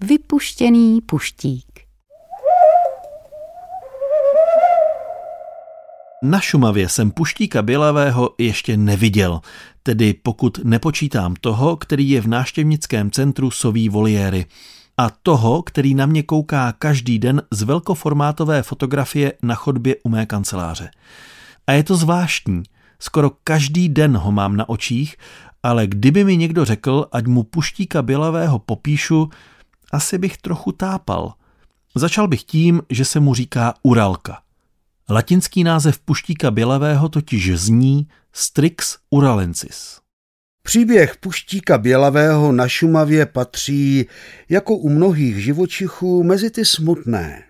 Vypuštěný puštík. Na Šumavě jsem puštíka bělavého ještě neviděl, tedy pokud nepočítám toho, který je v náštěvnickém centru Soví voliéry a toho, který na mě kouká každý den z velkoformátové fotografie na chodbě u mé kanceláře. A je to zvláštní. Skoro každý den ho mám na očích, ale kdyby mi někdo řekl, ať mu puštíka bělavého popíšu, asi bych trochu tápal. Začal bych tím, že se mu říká Uralka. Latinský název puštíka bělavého totiž zní Strix uralensis. Příběh puštíka bělavého na Šumavě patří, jako u mnohých živočichů, mezi ty smutné.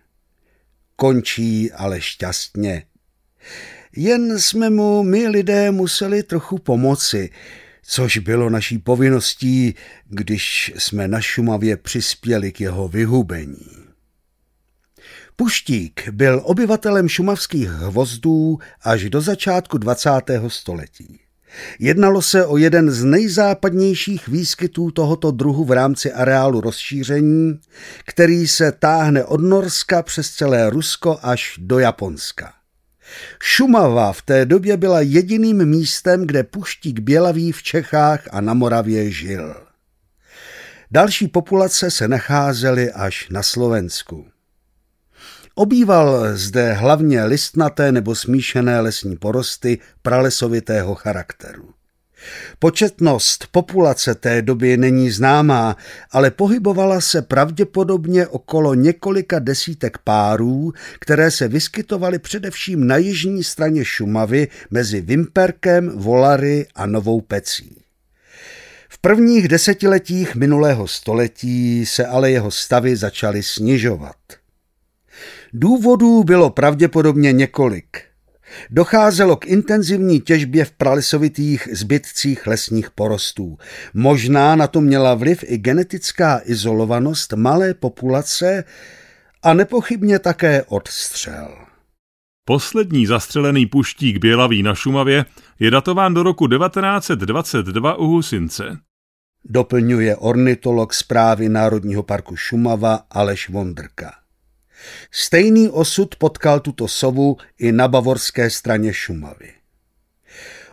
Končí ale šťastně. Jen jsme mu my lidé museli trochu pomoci, což bylo naší povinností, když jsme na Šumavě přispěli k jeho vyhubení. Puštík byl obyvatelem šumavských hvozdů až do začátku 20. století. Jednalo se o jeden z nejzápadnějších výskytů tohoto druhu v rámci areálu rozšíření, který se táhne od Norska přes celé Rusko až do Japonska. Šumava v té době byla jediným místem, kde puštík bělavý v Čechách a na Moravě žil. Další populace se nacházely až na Slovensku. Obýval zde hlavně listnaté nebo smíšené lesní porosty pralesovitého charakteru. Početnost populace té doby není známá, ale pohybovala se pravděpodobně okolo několika desítek párů, které se vyskytovaly především na jižní straně Šumavy mezi Vimperkem, Volary a Novou Pecí. V prvních desetiletích minulého století se ale jeho stavy začaly snižovat. Důvodů bylo pravděpodobně několik. Docházelo k intenzivní těžbě v pralesovitých zbytcích lesních porostů. Možná na to měla vliv i genetická izolovanost malé populace a nepochybně také odstřel. Poslední zastřelený puštík bělavý na Šumavě je datován do roku 1922 u Husince. Doplňuje ornitolog zprávy Národního parku Šumava Aleš Vondrka. Stejný osud potkal tuto sovu i na bavorské straně Šumavy.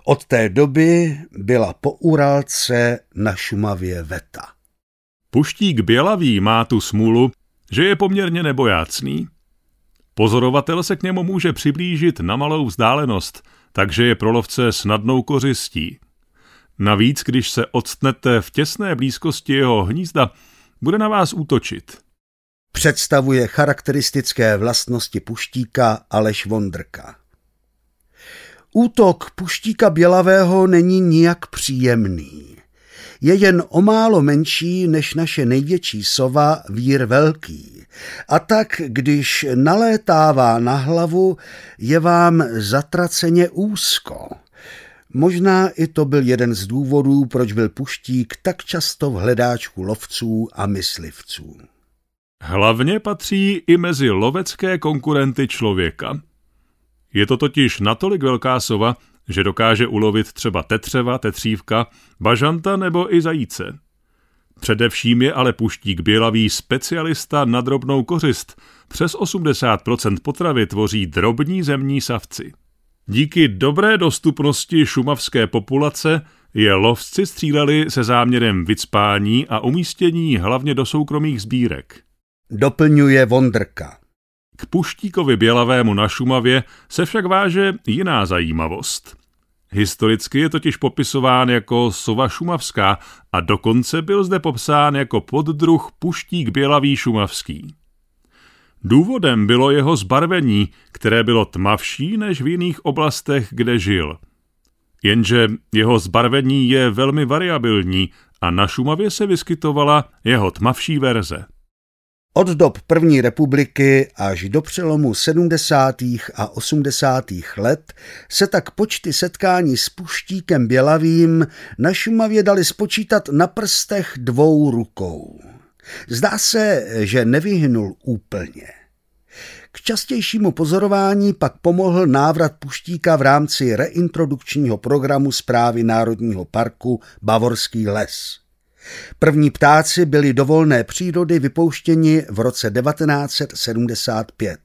Od té doby byla po Uralce na Šumavě veta. Puštík bělavý má tu smůlu, že je poměrně nebojácný. Pozorovatel se k němu může přiblížit na malou vzdálenost, takže je pro lovce snadnou kořistí. Navíc, když se odstnete v těsné blízkosti jeho hnízda, bude na vás útočit představuje charakteristické vlastnosti puštíka Aleš Vondrka. Útok puštíka bělavého není nijak příjemný. Je jen o málo menší než naše největší sova vír velký. A tak, když nalétává na hlavu, je vám zatraceně úzko. Možná i to byl jeden z důvodů, proč byl puštík tak často v hledáčku lovců a myslivců. Hlavně patří i mezi lovecké konkurenty člověka. Je to totiž natolik velká sova, že dokáže ulovit třeba tetřeva, tetřívka, bažanta nebo i zajíce. Především je ale puštík bělavý specialista na drobnou kořist. Přes 80% potravy tvoří drobní zemní savci. Díky dobré dostupnosti šumavské populace je lovci stříleli se záměrem vycpání a umístění hlavně do soukromých sbírek doplňuje Vondrka. K puštíkovi bělavému na Šumavě se však váže jiná zajímavost. Historicky je totiž popisován jako sova šumavská a dokonce byl zde popsán jako poddruh puštík bělavý šumavský. Důvodem bylo jeho zbarvení, které bylo tmavší než v jiných oblastech, kde žil. Jenže jeho zbarvení je velmi variabilní a na Šumavě se vyskytovala jeho tmavší verze. Od dob první republiky až do přelomu 70. a 80. let se tak počty setkání s puštíkem bělavým na Šumavě dali spočítat na prstech dvou rukou. Zdá se, že nevyhnul úplně. K častějšímu pozorování pak pomohl návrat puštíka v rámci reintrodukčního programu zprávy Národního parku Bavorský les. První ptáci byli do volné přírody vypouštěni v roce 1975.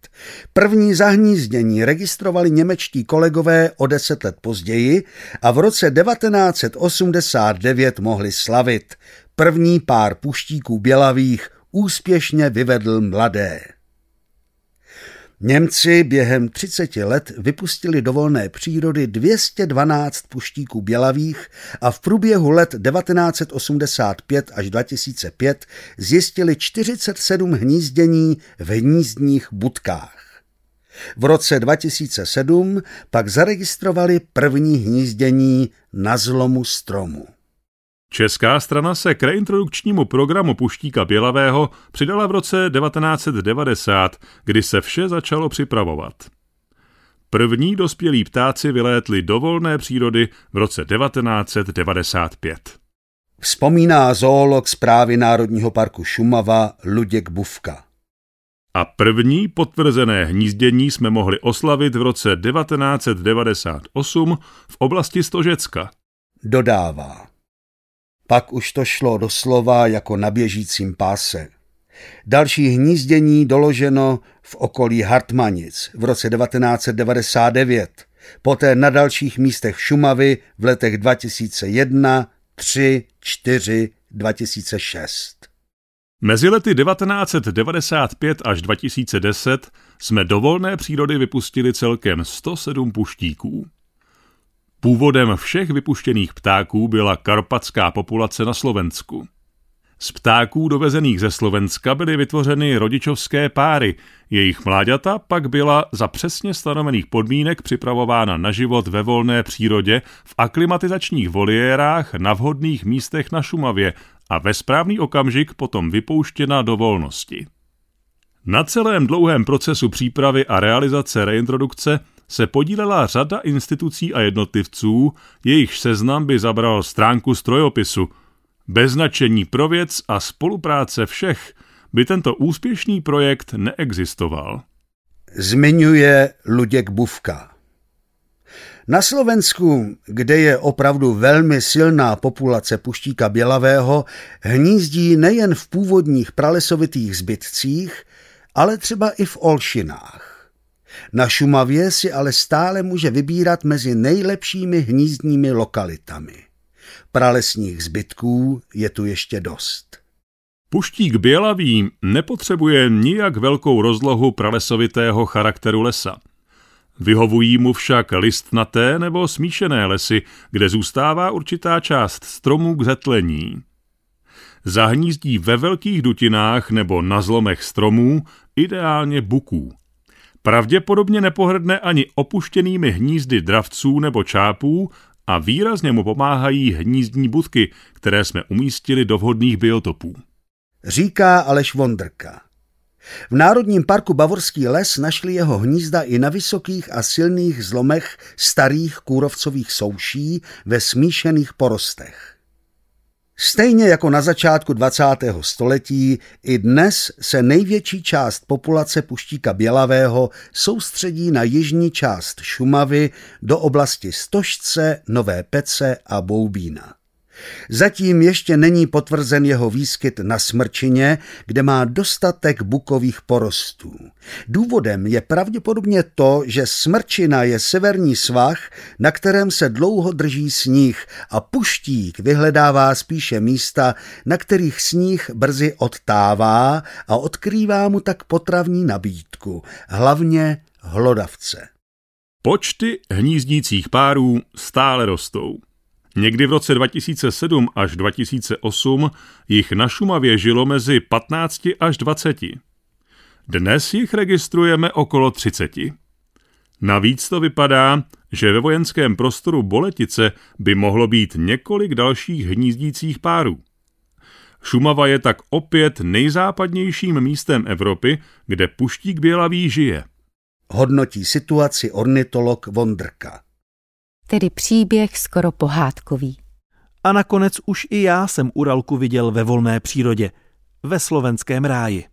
První zahnízdění registrovali němečtí kolegové o deset let později a v roce 1989 mohli slavit. První pár puštíků bělavých úspěšně vyvedl mladé. Němci během 30 let vypustili do volné přírody 212 puštíků bělavých a v průběhu let 1985 až 2005 zjistili 47 hnízdění v hnízdních budkách. V roce 2007 pak zaregistrovali první hnízdění na zlomu stromu. Česká strana se k reintrodukčnímu programu Puštíka Bělavého přidala v roce 1990, kdy se vše začalo připravovat. První dospělí ptáci vylétli do volné přírody v roce 1995. Vzpomíná zoolog zprávy Národního parku Šumava Luděk Bufka. A první potvrzené hnízdění jsme mohli oslavit v roce 1998 v oblasti Stožecka. Dodává. Pak už to šlo doslova jako na běžícím páse. Další hnízdění doloženo v okolí Hartmanic v roce 1999, poté na dalších místech Šumavy v letech 2001, 3, 4, 2006. Mezi lety 1995 až 2010 jsme do volné přírody vypustili celkem 107 puštíků. Původem všech vypuštěných ptáků byla karpatská populace na Slovensku. Z ptáků dovezených ze Slovenska byly vytvořeny rodičovské páry, jejich mláďata pak byla za přesně stanovených podmínek připravována na život ve volné přírodě v aklimatizačních voliérách na vhodných místech na Šumavě a ve správný okamžik potom vypouštěna do volnosti. Na celém dlouhém procesu přípravy a realizace reintrodukce se podílela řada institucí a jednotlivců, jejichž seznam by zabral stránku strojopisu. Bez značení pro věc a spolupráce všech by tento úspěšný projekt neexistoval. Zmiňuje Luděk Bufka. Na Slovensku, kde je opravdu velmi silná populace puštíka bělavého, hnízdí nejen v původních pralesovitých zbytcích, ale třeba i v Olšinách. Na Šumavě si ale stále může vybírat mezi nejlepšími hnízdními lokalitami. Pralesních zbytků je tu ještě dost. Puštík bělavý nepotřebuje nijak velkou rozlohu pralesovitého charakteru lesa. Vyhovují mu však listnaté nebo smíšené lesy, kde zůstává určitá část stromů k zetlení. Zahnízdí ve velkých dutinách nebo na zlomech stromů, ideálně buků. Pravděpodobně nepohrdne ani opuštěnými hnízdy dravců nebo čápů a výrazně mu pomáhají hnízdní budky, které jsme umístili do vhodných biotopů. Říká Aleš Vondrka. V Národním parku Bavorský les našli jeho hnízda i na vysokých a silných zlomech starých kůrovcových souší ve smíšených porostech. Stejně jako na začátku 20. století, i dnes se největší část populace puštíka bělavého soustředí na jižní část Šumavy do oblasti Stožce, Nové Pece a Boubína. Zatím ještě není potvrzen jeho výskyt na Smrčině, kde má dostatek bukových porostů. Důvodem je pravděpodobně to, že Smrčina je severní svah, na kterém se dlouho drží sníh a puštík vyhledává spíše místa, na kterých sníh brzy odtává a odkrývá mu tak potravní nabídku, hlavně hlodavce. Počty hnízdících párů stále rostou. Někdy v roce 2007 až 2008 jich na Šumavě žilo mezi 15 až 20. Dnes jich registrujeme okolo 30. Navíc to vypadá, že ve vojenském prostoru Boletice by mohlo být několik dalších hnízdících párů. Šumava je tak opět nejzápadnějším místem Evropy, kde puštík bělavý žije. Hodnotí situaci ornitolog Vondrka tedy příběh skoro pohádkový. A nakonec už i já jsem Uralku viděl ve volné přírodě, ve slovenském ráji.